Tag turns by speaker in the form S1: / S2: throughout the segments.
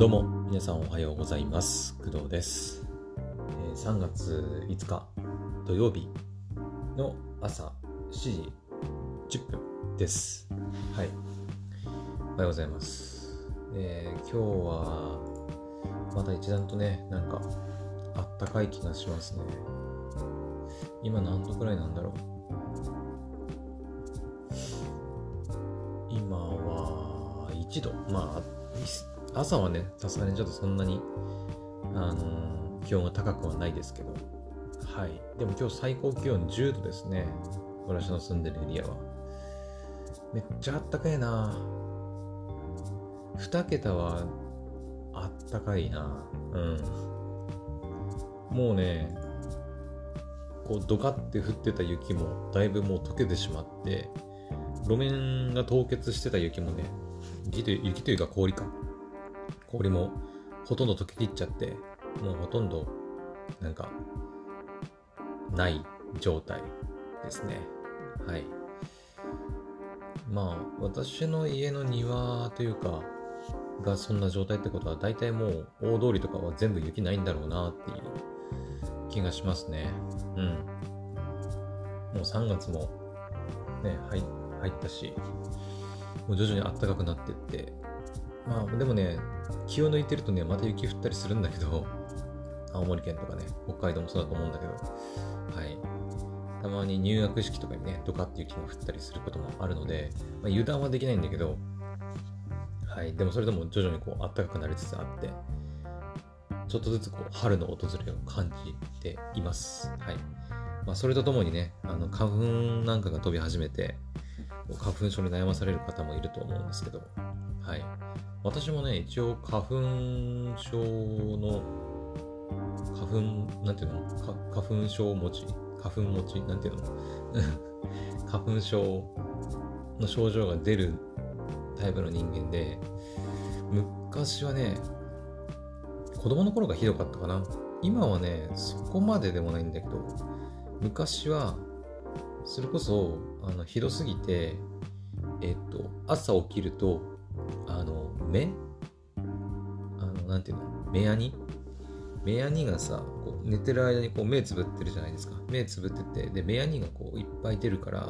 S1: どうも皆さんおはようございます。工藤です、えー3月5日土曜日の朝7時10分です。はい。おはようございます、えー今日はまた一段とねなんかあったかい気がしますね。今何度くらいなんだろう。今は1度。まあ朝はねさすがにちょっとそんなにあのー気温が高くはないですけど。はい。でも今日最高気温10度ですね。私の住んでるエリアは。めっちゃあったかいな。2桁はあったかいな。うん。もうねこうドカって降ってた雪もだいぶもう溶けてしまって路面が凍結してた雪もね雪という雪というか氷か。氷もほとんど溶けきっちゃってもうほとんどなんかない状態ですね。はい。まあ私の家の庭というかがそんな状態ってことは大体もう大通りとかは全部雪ないんだろうなっていう気がしますね。うん。もう3月もね入入ったしもう徐々に暖かくなってって。まあでもね気を抜いてるとねまた雪降ったりするんだけど青森県とかね北海道もそうだと思うんだけど。はい。たまに入学式とかにねドカって雪が降ったりすることもあるので、まあ、油断はできないんだけどはい。でもそれでも徐々にこう暖かくなりつつあってちょっとずつこう春の訪れを感じています。はい。まあ、それとともにねあの花粉なんかが飛び始めて花粉症に悩まされる方もいると思うんですけど。はい。私もね一応花粉症の花粉なんていうの？花粉症持ち？花粉持ち？なんていうの？花粉症の症状が出るタイプの人間で昔はね子供の頃がひどかったかな。今はねそこまででもないんだけど昔はそれこそあのひどすぎてえっと朝起きると目？あのなんていうの？目やに？目やにがさこう寝てる間にこう目つぶってるじゃないですか。目つぶっててで目やにがこういっぱい出るから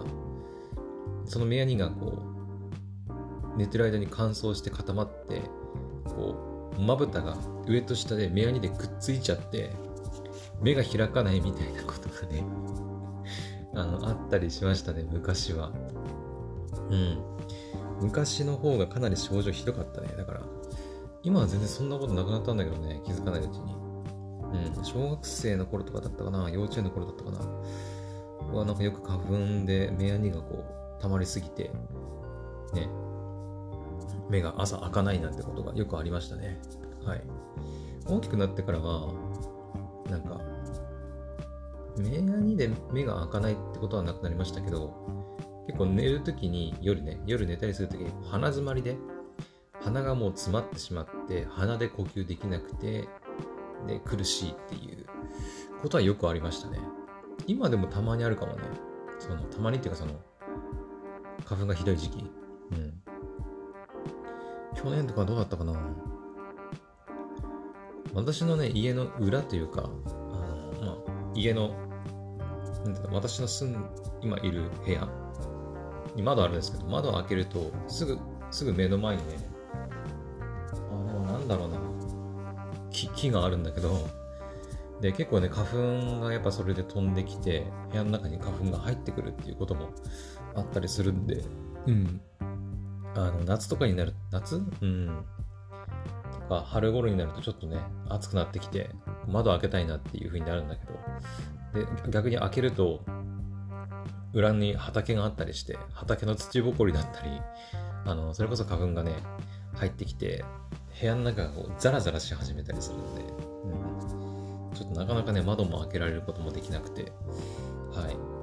S1: その目やにがこう寝てる間に乾燥して固まってこうまぶたが上と下で目やにでくっついちゃって目が開かないみたいなことがね あのあったりしましたね昔は。うん。昔の方がかなり症状ひどかったね。だから今は全然そんなことなくなったんだけどね気づかないうちに。うん。小学生の頃とかだったかな幼稚園の頃だったかな。はなんかよく花粉で目やにがこう溜まりすぎてね。目が朝開かないなんてことがよくありましたね。はい。大きくなってからはなんか目やにで目が開かないってことはなくなりましたけど結構寝るときに夜ね夜寝たりするときに鼻詰まりで鼻がもう詰まってしまって鼻で呼吸できなくてで苦しいっていうことはよくありましたね。今でもたまにあるかもね。そのたまにっていうかその花粉がひどい時期。うん。去年とかどうだったかな。私のね家の裏というかあの、まあ、家のなんていうの私の住ん今いる部屋に窓あるんですけど窓を開けるとすぐすぐ目の前にねあのなんだろうな。木木があるんだけどで結構ね花粉がやっぱそれで飛んできて部屋の中に花粉が入ってくるっていうこともあったりするんで。うん。あの夏とかになる夏？うん。とか春頃になるとちょっとね暑くなってきて窓開けたいなっていう風になるんだけど。で逆に開けると裏に畑があったりして畑の土ぼこりだったりあのそれこそ花粉がね入ってきて部屋の中がこうザラザラし始めたりするので、うん、ちょっとなかなかね窓も開けられることもできなくてはい。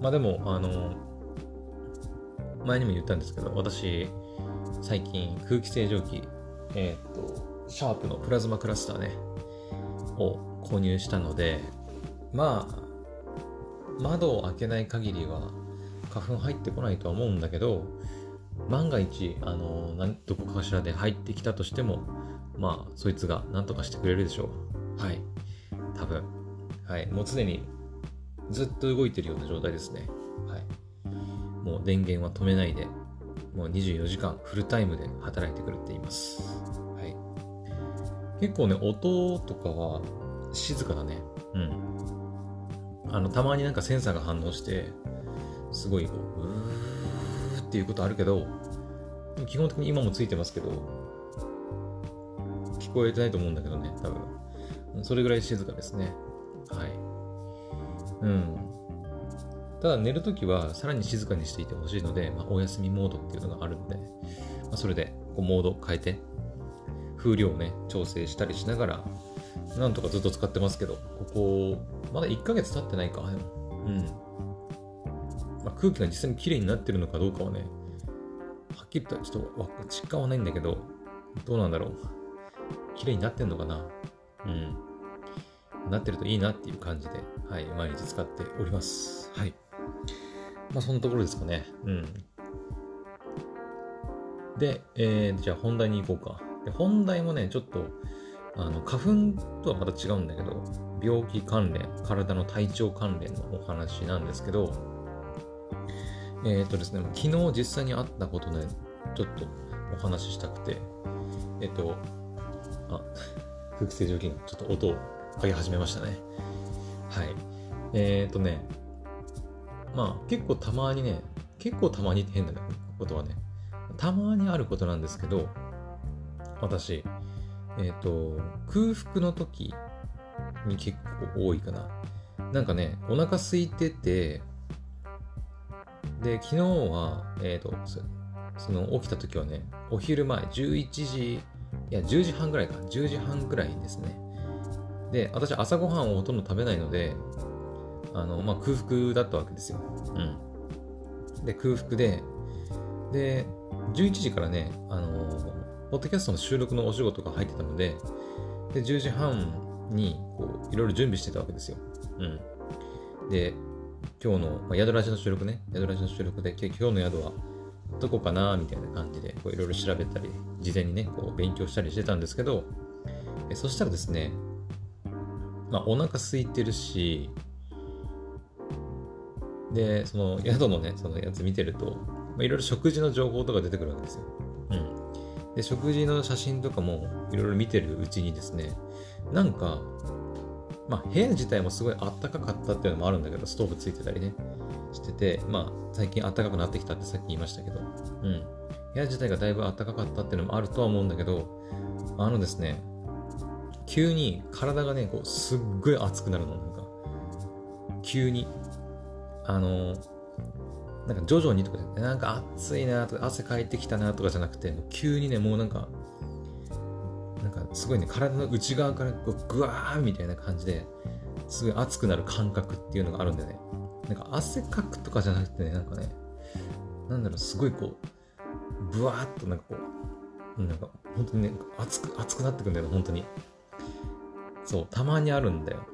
S1: まあでもあの前にも言ったんですけど私最近空気清浄機えーっとシャープのプラズマクラスターねを購入したのでまあ窓を開けない限りは花粉入ってこないとは思うんだけど万が一、あのどこかしらで入ってきたとしても、まあ、そいつが何とかしてくれるでしょう。はい。多分。はい。もう常にずっと動いてるような状態ですね。はい。もう電源は止めないで、もう24時間フルタイムで働いてくれています。はい。結構ね、音とかは静かだね。うん。あの、たまになんかセンサーが反応して、すごいこう、うーっていうことあるけど、基本的に今もついてますけど、聞こえてないと思うんだけどね、多分。それぐらい静かですね。はい。うん。ただ寝るときはさらに静かにしていてほしいので、まあ、お休みモードっていうのがあるんで、まあ、それでこうモード変えて、風量をね、調整したりしながら、なんとかずっと使ってますけど、ここ、まだ1ヶ月経ってないか。うん。まあ、空気が実際に綺麗になってるのかどうかはね、はっきりとちょっと実感はないんだけど、どうなんだろう。綺麗になってんのかなうん。なってるといいなっていう感じで、はい、毎日使っております。はい。まあ、そんなところですかね。うん。で、えー、じゃあ本題に行こうか。で本題もね、ちょっと、あの、花粉とはまた違うんだけど、病気関連、体の体調関連のお話なんですけど、えっ、ー、とですね、昨日実際にあったことね、ちょっとお話ししたくて、えっ、ー、と、あ、空気清浄機がちょっと音をかけ始めましたね。はい。えっ、ー、とね、まあ結構たまにね、結構たまに変だね、ことはね、たまにあることなんですけど、私、えっ、と、空腹の時に結構多いかな。なんかね、お腹空いてて、で、昨日は、えっ、ー、と、その起きた時はね、お昼前、11時、いや、10時半ぐらいか、10時半ぐらいですね。で、私朝ごはんをほとんど食べないので、あの、まあ、空腹だったわけですよ。うん。で、空腹で、で、11時からね、あのポッドキャストの収録のお仕事が入ってたので、で、10時半に、こう、いろいろ準備してたわけですよ。うん。で、今日の、まあ、宿ラジの収録ね、宿ラジの収録で、今日の宿はどこかなみたいな感じで、いろいろ調べたり、事前にね、こう、勉強したりしてたんですけど、えそしたらですね、まあ、お腹空いてるし、で、その宿のね、そのやつ見てると、いろいろ食事の情報とか出てくるわけですよ。うん。で、食事の写真とかもいろいろ見てるうちにですね、なんか、まあ、部屋自体もすごいあったかかったっていうのもあるんだけど、ストーブついてたりね、してて、まあ、最近あったかくなってきたってさっき言いましたけど、うん。部屋自体がだいぶあったかかったっていうのもあるとは思うんだけど、あのですね、急に体がね、こう、すっごい熱くなるの、なんか。急に。あの、なんか徐々にとかで、なくて、なんか暑いなとか、汗かいてきたなとかじゃなくて、急にね、もう、なんかすごいね、体の内側からこう、ぐわーみたいな感じで、すごい熱くなる感覚っていうのがあるんでね。なんか汗かくとかじゃなくてね、なんかね、なんだろう、すごいこう、ぶわーっとなんかこう、なんか本当にね、熱く、熱くなってくんだよね、本当に。そう、たまにあるんだよ。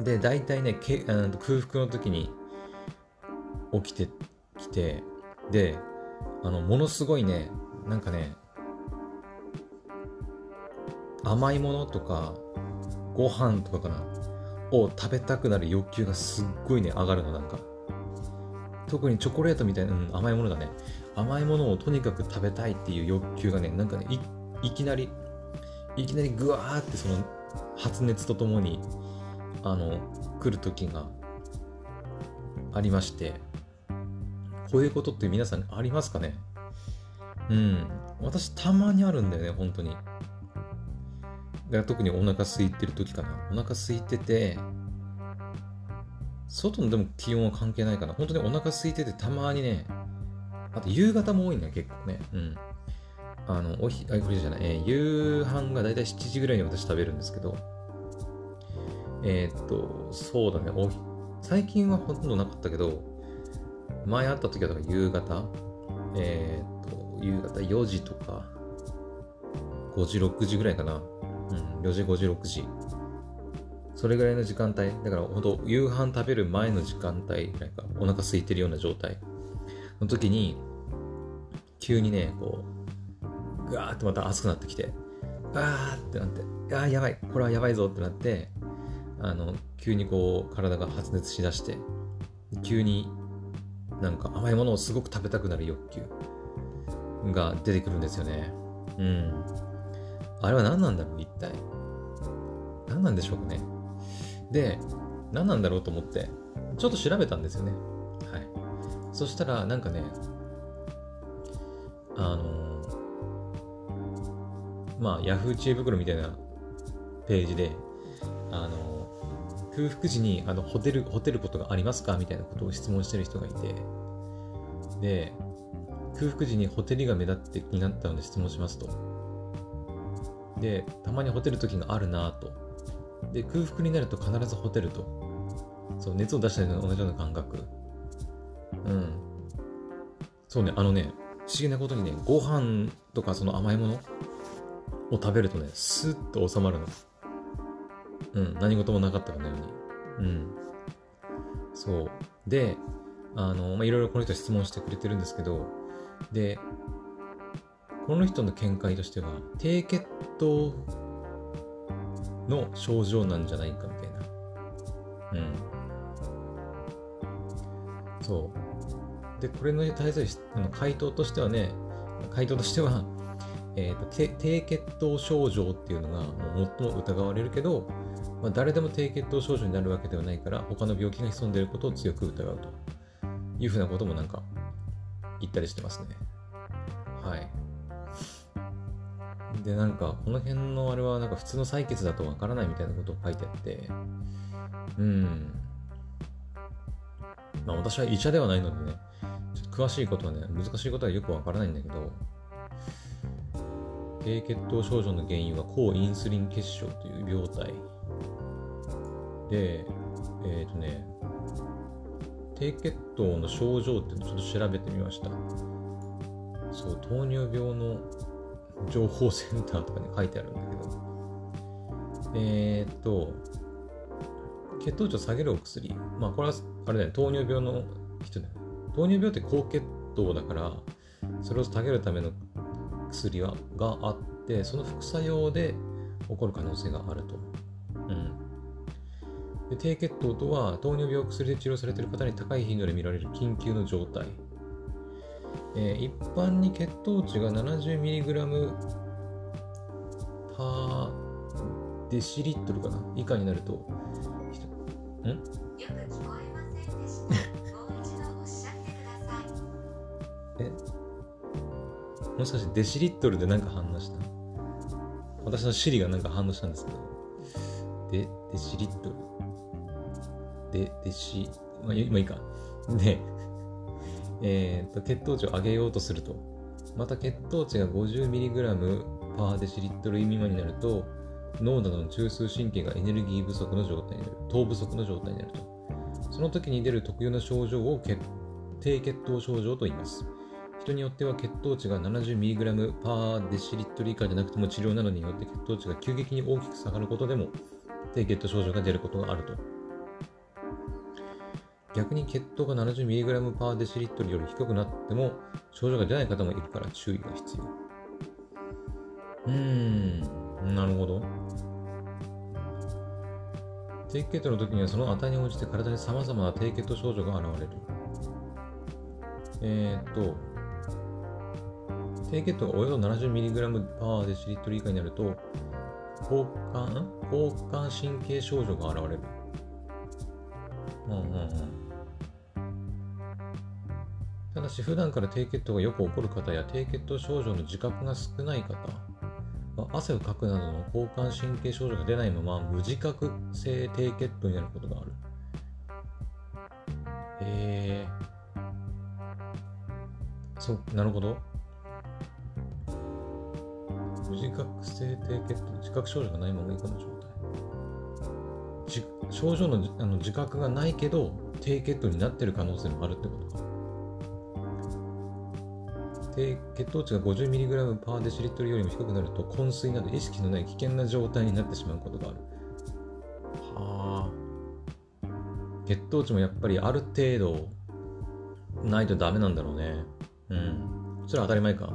S1: で、大体ね、けあの空腹の時に起きてきて、で、あの、ものすごいね、なんかね、甘いものとか、ご飯とかかな、を食べたくなる欲求がすっごいね、上がるの、なんか。特にチョコレートみたいな、うん、甘いものだね。甘いものをとにかく食べたいっていう欲求がね、なんかね、いきなり、いきなりぐわーってその発熱とともに、あの、来る時がありまして、こういうことって皆さんありますかね？うん。私たまにあるんだよね、本当に。だから特にお腹空いてる時かな。お腹空いてて、外のでも気温は関係ないかな。本当にお腹空いててたまにね、あと夕方も多いんだよ、結構ね。うん。あの、おひ、あ、これじゃない、えー、夕飯がだいたい7時ぐらいに私食べるんですけど、えー、っと、そうだね、お最近はほとんどなかったけど、前会った時はだか夕方、えー、っと、夕方4時とか、5時、6時ぐらいかな。うん、4時、5時、6時。それぐらいの時間帯。だから本当夕飯食べる前の時間帯ぐらいか、お腹空いてるような状態の時に、急にね、こう、ぐわーってまた熱くなってきて、あーってなって、あーやばい、これはやばいぞってなって、あの、急にこう、体が発熱しだして、急になんか甘いものをすごく食べたくなる欲求が出てくるんですよね。うん。あれは何なんだろう、一体。何なんでしょうかね。で、何なんだろうと思って、ちょっと調べたんですよね。はい。そしたら、なんかね、あのー、まあ、ヤフー知恵袋みたいなページで、あのー、空腹時にあのホテル、ホテルことがありますかみたいなことを質問してる人がいて、で、空腹時にホテルが目立って気になったので質問しますと。で、たまにホテル時があるなと。で、空腹になると必ずホテルと。そう、熱を出したりと同じような感覚。うん。そうね、あのね、不思議なことにね、ご飯とかその甘いものを食べるとね、スッと収まるの。うん、何事もなかったかのように。うん。そう。で、あの、まあ、いろいろこの人質問してくれてるんですけど、で、この人の見解としては、低血糖の症状なんじゃないかみたいな。うん。そう。で、これに対するあの回答としてはね、回答としては、えーと、低血糖症状っていうのがもう最も疑われるけど、まあ、誰でも低血糖症状になるわけではないから他の病気が潜んでいることを強く疑うというふうなこともなんか言ったりしてますね。で、なんか、この辺のあれは、なんか普通の採血だとわからないみたいなことを書いてあって、うん。まあ私は医者ではないのでね、ちょっと詳しいことはね、難しいことはよくわからないんだけど、低血糖症状の原因は抗インスリン結晶という病態で、えっ、ー、とね、低血糖の症状ってちょっと調べてみました。そう、糖尿病の情報センターとかに書いてあるんだけど、えー、っと、血糖値を下げるお薬。まあ、これは、あれだよね、糖尿病の人だよね。糖尿病って高血糖だから、それを下げるための薬はがあって、その副作用で起こる可能性があると。うん。で低血糖とは、糖尿病を薬で治療されている方に高い頻度で見られる緊急の状態。えー、一般に血糖値が 70mg パーデシリットルかな？以下になると、ん？よく聞こえませんでした。もう一度おっしゃってください。え？もしかしてデシリットルで何か反応した？私のシリが何か反応したんですけど、デ、デシリットル。デ、デシ、まあ、今いいか。で、えーと、血糖値を上げようとすると、また血糖値が 50mg パーデシリットル未満になると、脳などの中枢神経がエネルギー不足の状態になる、糖不足の状態になると。その時に出る特有の症状を低血糖症状と言います。人によっては血糖値が 70mg パーデシリットル以下じゃなくても治療などによって血糖値が急激に大きく下がることでも低血糖症状が出ることがあると逆に血糖が 70mg パーデシリットルより低くなっても症状が出ない方もいるから注意が必要。うーん、なるほど。低血糖の時にはその値に応じて体に様々な低血糖症状が現れる。えー、っと、低血糖がおよそ 70mg パーデシリットル以下になると、交感交感神経症状が現れる。うんうんうん。ただし普段から低血糖がよく起こる方や低血糖症状の自覚が少ない方は汗をかくなどの交感神経症状が出ないまま無自覚性低血糖になることがある。へえー。そう、なるほど。無自覚性低血糖、自覚症状がないまま以下の状態。症状のあの自覚がないけど低血糖になってる可能性もあるってことか。低血糖値が 50mg パーデシリットルよりも低くなると昏睡など意識のない危険な状態になってしまうことがある。はあ。血糖値もやっぱりある程度ないとダメなんだろうね。うん。それは当たり前か。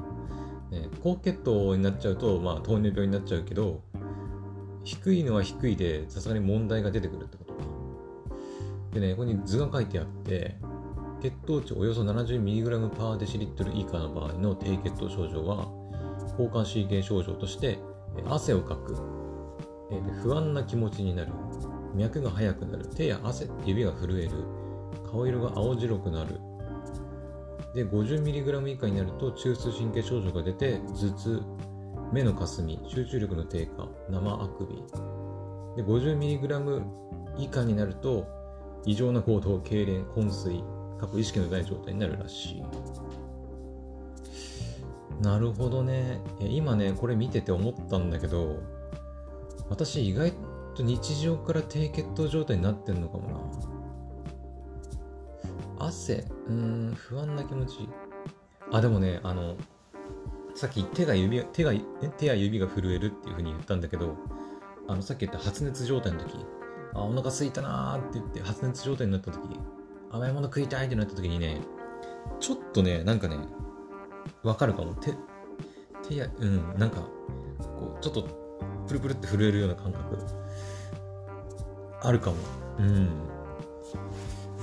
S1: ね、高血糖になっちゃうと、まあ、糖尿病になっちゃうけど、低いのは低いで、さすがに問題が出てくるってことか。でね、ここに図が書いてあって、血糖値およそ 70mg パーデシリットル以下の場合の低血糖症状は、交感神経症状として、汗をかく、不安な気持ちになる、脈が速くなる、手や汗、指が震える、顔色が青白くなる、で 50mg 以下になると中枢神経症状が出て頭痛目のかすみ集中力の低下生あくび。で 50mg 以下になると異常な行動痙攣昏睡過去意識のない状態になるらしい。なるほどね。今ねこれ見てて思ったんだけど私意外と日常から低血糖状態になってんのかもな。汗、うん、不安な気持ち。あ、でもね、あの、さっき手が指手が手や指が震えるっていうふうに言ったんだけど、あの、さっき言った発熱状態の時、あ、お腹すいたなって言って発熱状態になった時、甘いもの食いたいってなった時にね、ちょっとね、なんかね、わかるかも。手、手や、うん、なんか、こう、ちょっと、プルプルって震えるような感覚、あるかも。うん。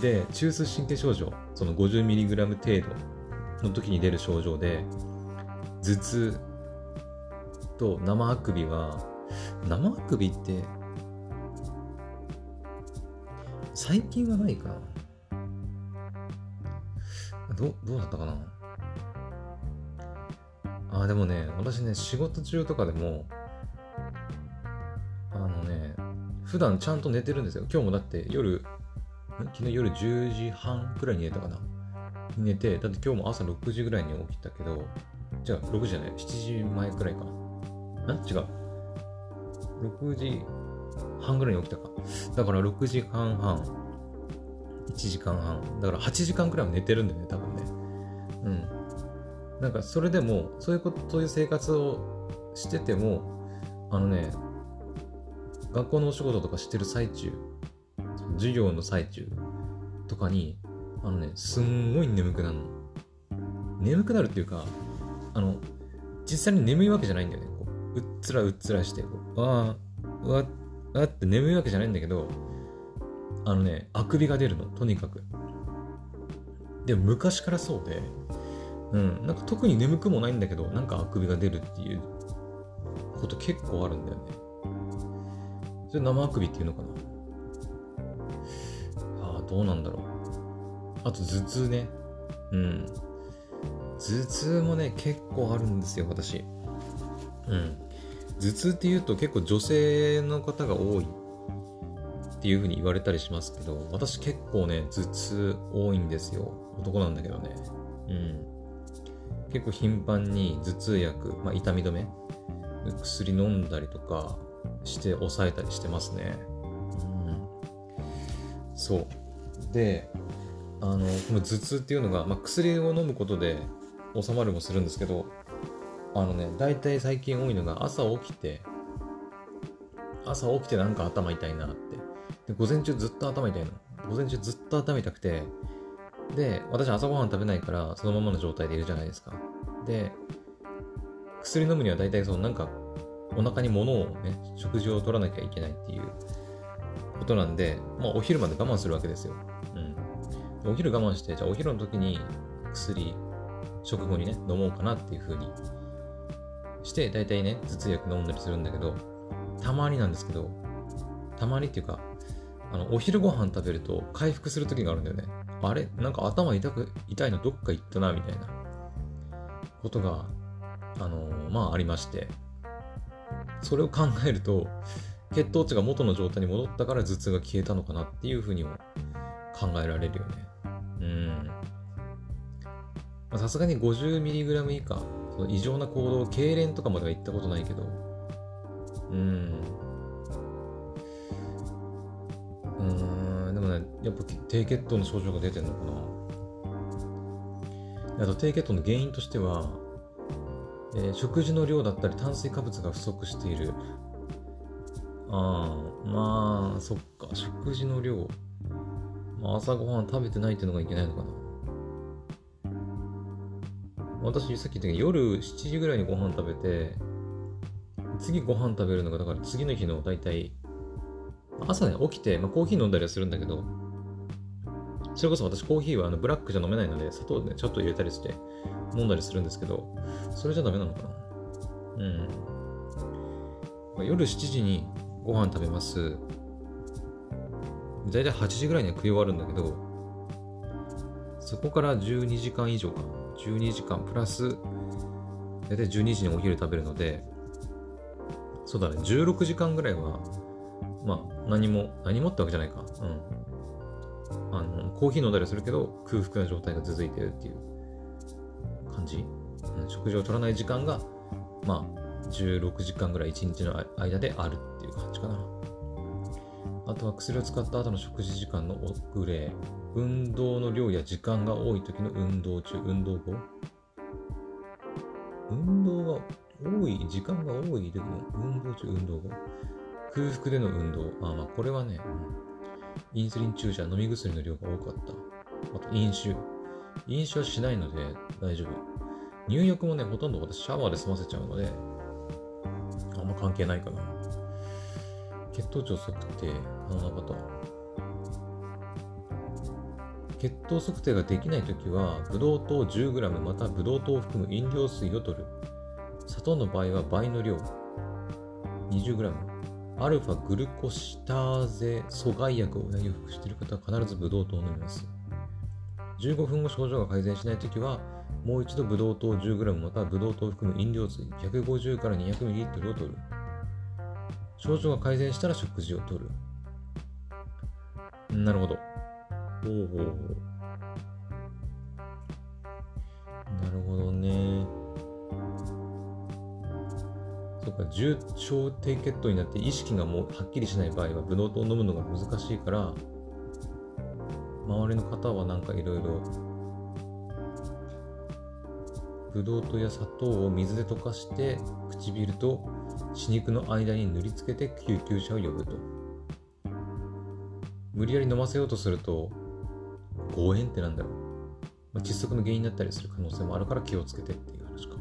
S1: で中枢神経症状その 50mg 程度の時に出る症状で頭痛と生あくびは生あくびって最近はないかな。どどうだったかな。あでもね私ね仕事中とかでもあのね普段ちゃんと寝てるんですよ。今日もだって夜昨日夜10時半くらいに寝たかな。寝て、だって今日も朝6時ぐらいに起きたけど、じゃあ6時じゃない、7時前くらいか。ん違う。6時半ぐらいに起きたか。だから6時間半、1時間半。だから8時間くらいも寝てるんだよね、多分ね。うん。なんかそれでも、そういうこと、そういう生活をしてても、あのね、学校のお仕事とかしてる最中、授業の最中とかに、あのね、すんごい眠くなるの。眠くなるっていうか、あの、実際に眠いわけじゃないんだよね。こううっつらうっつらして、こうああ、うわ、あって眠いわけじゃないんだけど、あのね、あくびが出るの、とにかく。でも昔からそうで、うん、なんか特に眠くもないんだけど、なんかあくびが出るっていうこと結構あるんだよね。それ生あくびっていうのかな。ああどうなんだろう。あと頭痛ね。うん。頭痛もね、結構あるんですよ、私。うん。頭痛っていうと結構女性の方が多いっていう風に言われたりしますけど、私結構ね、頭痛多いんですよ。男なんだけどね。うん。結構頻繁に頭痛薬、まあ、痛み止め、薬飲んだりとかして抑えたりしてますね。うん。そう。であのこの頭痛っていうのが、まあ、薬を飲むことで収まるもするんですけどあのね大体最近多いのが朝起きて朝起きてなんか頭痛いなってで午前中ずっと頭痛いの午前中ずっと頭痛くてで私朝ごはん食べないからそのままの状態でいるじゃないですかで薬飲むには大体そのなんかお腹に物をね食事を取らなきゃいけないっていうことなんで、まあ、お昼まで我慢するわけですよ。うん。お昼我慢して、じゃあお昼の時に薬、食後にね、飲もうかなっていう風にして、大体ね、頭痛薬飲んだりするんだけど、たまになんですけど、たまにっていうか、あの、お昼ご飯食べると回復する時があるんだよね。あれ？なんか頭痛く、痛いのどっか行ったな、みたいなことが、あのー、まあありまして、それを考えると、血糖値が元の状態に戻ったから頭痛が消えたのかなっていうふうにも考えられるよね。うん。さすがに 50mg 以下、その異常な行動、痙攣とかまでは行ったことないけど、うん。うん、でもね、やっぱ低血糖の症状が出てんのかな。あと低血糖の原因としては、えー、食事の量だったり炭水化物が不足しているああ、まあ、そっか、食事の量。まあ、朝ごはん食べてないっていうのがいけないのかな。私さっき言ったけど夜7時ぐらいにご飯食べて、次ご飯食べるのが、だから次の日の大体、朝ね、起きて、まあ、コーヒー飲んだりはするんだけど、それこそ私コーヒーはあのブラックじゃ飲めないので、砂糖ね、ちょっと入れたりして飲んだりするんですけど、それじゃダメなのかなうん。まあ、夜7時にご飯食べます。だいたい8時ぐらいには食い終わるんだけど、そこから12時間以上かな。12時間プラス、だいたい12時にお昼食べるので、そうだね、16時間ぐらいは、まあ、何も、何もってわけじゃないか。うん。あの、コーヒー飲んだりするけど、空腹な状態が続いてるっていう感じ。うん、食事を取らない時間が、まあ、16時間ぐらい1日の間であるっていう感じかな。あとは薬を使った後の食事時間の遅れ、運動の量や時間が多い時の運動中、運動後運動が多い、時間が多い時の運動中、運動後空腹での運動。あ、まあこれはね、インスリン注射、飲み薬の量が多かった。あと飲酒。飲酒はしないので大丈夫。入浴もね、ほとんど私シャワーで済ませちゃうので、あんま関係ないかな。血糖値を測定可能な方。血糖測定ができないときは、ブドウ糖 10g またブドウ糖を含む飲料水を取る。砂糖の場合は倍の量。20g。アルファグルコシターゼ阻害薬を服している方は必ずブドウ糖を飲みます。15分後症状が改善しないときは、もう一度ブドウ糖 10g またはブドウ糖を含む飲料水150から 200ml を取る。症状が改善したら食事をとる。なるほど。ほうほうほう。なるほどね。そっか、重症低血糖になって意識がもうはっきりしない場合は、ブドウ糖を飲むのが難しいから、周りの方はなんかいろいろ、ブドウ糖や砂糖を水で溶かして唇と歯肉の間に塗りつけて救急車を呼ぶと。無理やり飲ませようとすると、誤嚥ってなんだろう。まあ、窒息の原因になったりする可能性もあるから気をつけてっていう話か。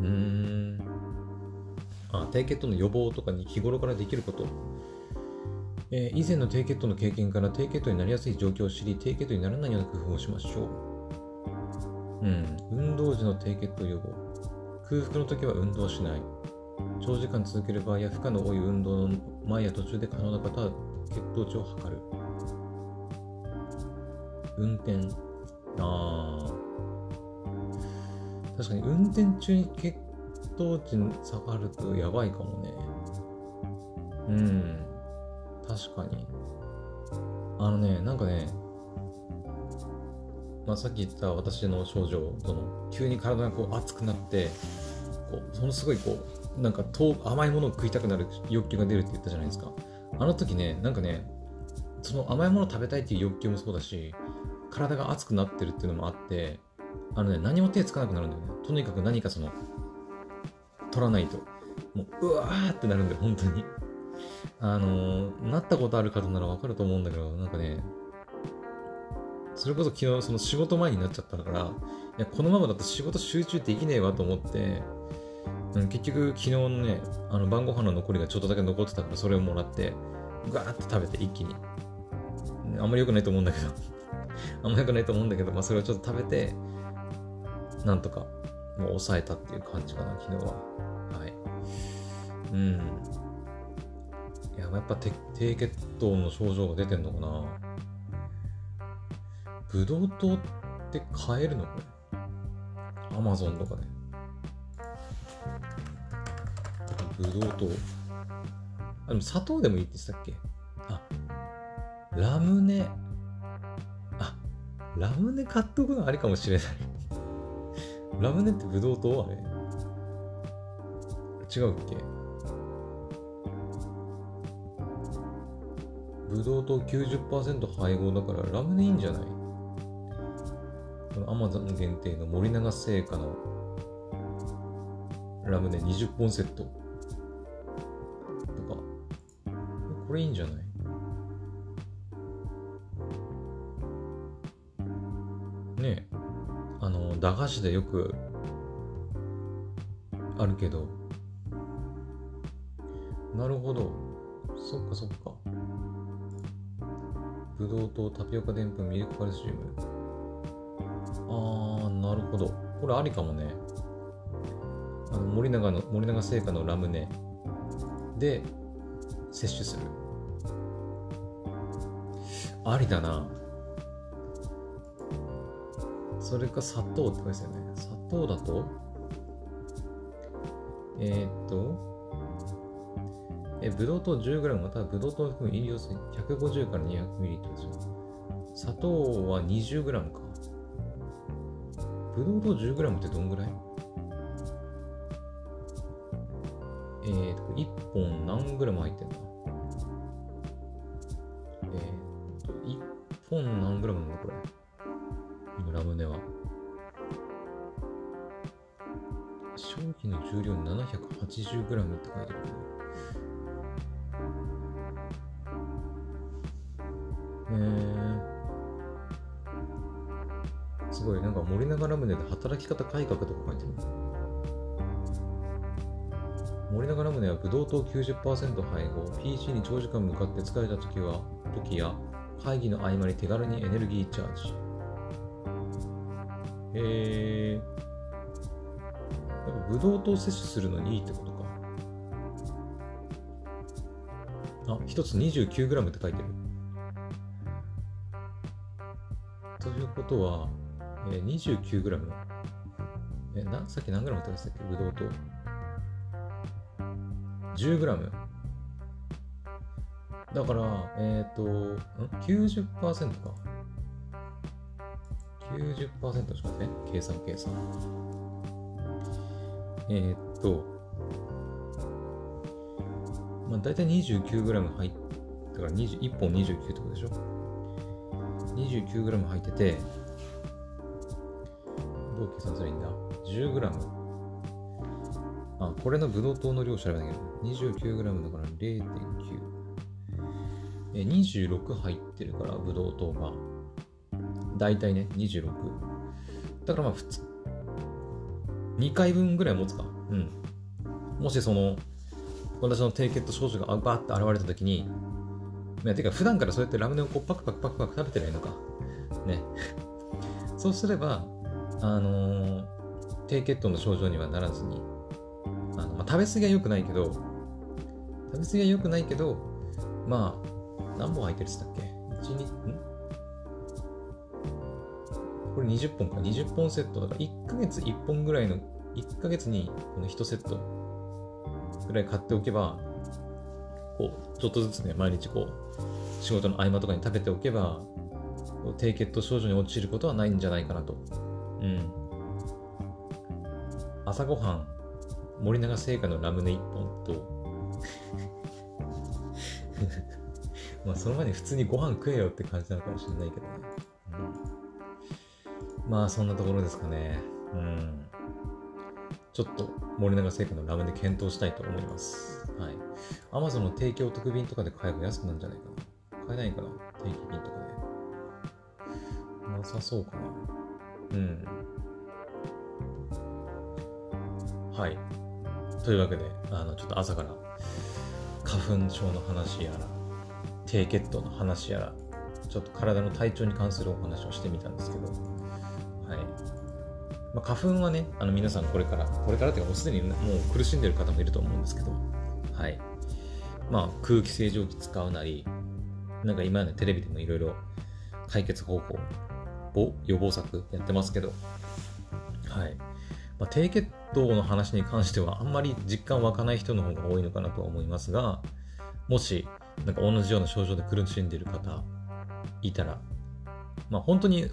S1: うーん。あ、低血糖の予防とかに日頃からできること。えー、以前の低血糖の経験から低血糖になりやすい状況を知り、低血糖にならないような工夫をしましょう。うん。運動時の低血糖予防。空腹の時は運動しない。長時間続ける場合や負荷の多い運動の前や途中で可能な方は血糖値を測る。運転。あ。確かに運転中に血糖値下がるとやばいかもね。うん。確かに。あのね、なんかね、まあ、さっき言った私の症状、その急に体がこう熱くなって、こうそのすごいこうなんか甘いものを食いたくなる欲求が出るって言ったじゃないですか。あの時ね、なんかね、その甘いもの食べたいっていう欲求もそうだし、体が熱くなってるっていうのもあって、あのね、何も手つかなくなるんだよね。とにかく何かその、取らないと。もう、うわーってなるんだよ、本当に。あのー、なったことある方ならわかると思うんだけど、なんかね、それこそ昨日その仕事前になっちゃったから、いや、このままだと仕事集中できねえわと思って、うん、結局昨日のね、あの晩ご飯の残りがちょっとだけ残ってたからそれをもらって、ガーって食べて一気に。あんまり良くないと思うんだけど あんまり良くないと思うんだけど、まあそれをちょっと食べて、なんとかもう抑えたっていう感じかな、昨日は。はい。うん。いや、やっぱ低血糖の症状が出てんのかな。ブドウ糖って買えるのこれ？アマゾンとかで。ぶどうと、あ、でも砂糖でもいいって言ってたっけ？あ、ラムネ。あ、ラムネ買っとくのありかもしれない。ラムネってブドウ糖？あれ。違うっけ？ブドウ糖90%配合だからラムネいいんじゃない？このアマゾン限定の森永製菓のラムネ20本セット。これいいんじゃない？ねえ。あの駄菓子でよくあるけど。なるほど。そっかそっか。ぶどうとタピオカでんぷんミルクカルシウム。あーなるほど。これありかもね。あの森永の森永製菓のラムネで摂取する。ありだな。それか砂糖って書いてあるよね。砂糖だと？えー、っとえ、ブドウ糖 10g またはブドウ糖を含む飲料水150から 200ml ですよ。砂糖は 20g か。ブドウ糖 10g ってどんぐらい？えーと、1本何グラム入ってんだグラムって書いてあるけど。へえすごい、なんか森永ラムネで働き方改革とか書いてる。森永ラムネはブドウ糖90%配合、PC に長時間向かって疲れた時は、時や会議の合間に手軽にエネルギーチャージ。へえやっぱブドウ糖摂取するのにいいってこと？あ、一つ 29g って書いてる。ということは、えー、29g。えな、さっき何 g って言ったっけ？ぶどうと。10g。だから、えっ、ー、と、ん ?90% か。90%しかね。計算計算。えー、っと、まあ、大体 29g 入ったから1本29ってことでしょ？29g 入ってて、どう計算すればいいんだ ?10g。あ、これのブドウ糖の量調べなきゃいけない。29g だから0.9。え、26入ってるから、ブドウ糖が。だいたいね、26。だからまあ、普通、2回分ぐらい持つか。うん。もしその、私の低血糖症状がバーって現れた時に、いや、てか普段からそうやってラムネをこうパクパクパクパク食べてないのか。ね。そうすれば、あのー、低血糖の症状にはならずに、あのまあ、食べ過ぎは良くないけど、食べ過ぎは良くないけど、まあ、何本入ってるっつったっけ ?1、2、ん？これ20本か。20本セットだから、1ヶ月1本ぐらいの、1ヶ月にこの1セットぐらい買っておけば、こう、ちょっとずつね、毎日こう、仕事の合間とかに食べておけば、低血糖症状に陥ることはないんじゃないかなと。うん。朝ごはん、森永製菓のラムネ1本と まあその前に普通にご飯食えよって感じなのかもしれないけどね。うん、まあそんなところですかね。うん。ちょっと森永製菓のラムネ検討したいと思います。はい。Amazon の提供特便とかで買えば安くなるんじゃないかな。買えないかな？定期便とかで。なさそうかな。うん。はい。というわけで、あの、ちょっと朝から花粉症の話やら、低血糖の話やら、ちょっと体の体調に関するお話をしてみたんですけど、まあ、花粉はね、あの皆さんこれから、これからっていうかもうすでにもう苦しんでる方もいると思うんですけど、はい。まあ、空気清浄機使うなり、なんか今ね、テレビでもいろいろ解決方法を、予防策やってますけど、はい。まあ、低血糖の話に関してはあんまり実感湧かない人の方が多いのかなと思いますが、もし、なんか同じような症状で苦しんでいる方いたら、まあ本当に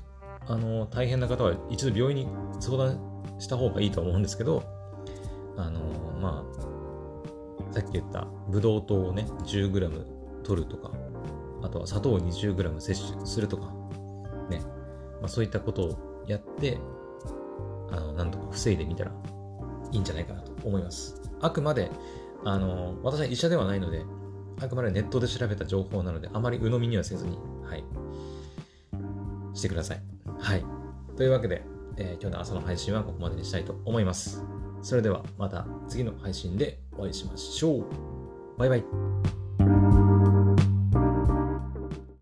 S1: あの大変な方は一度病院に相談した方がいいと思うんですけど、あのまあ、さっき言ったブドウ糖をね、10g 取るとか、あとは砂糖を 20g 摂取するとか、ね、まあ、そういったことをやって、あの、なんとか防いでみたらいいんじゃないかなと思います。あくまで、あの、私は医者ではないので、あくまでネットで調べた情報なので、あまり鵜呑みにはせずに、はい、してください。はい。というわけで、えー今日の朝の配信はここまでにしたいと思います。それではまた次の配信でお会いしましょう。バイバイ。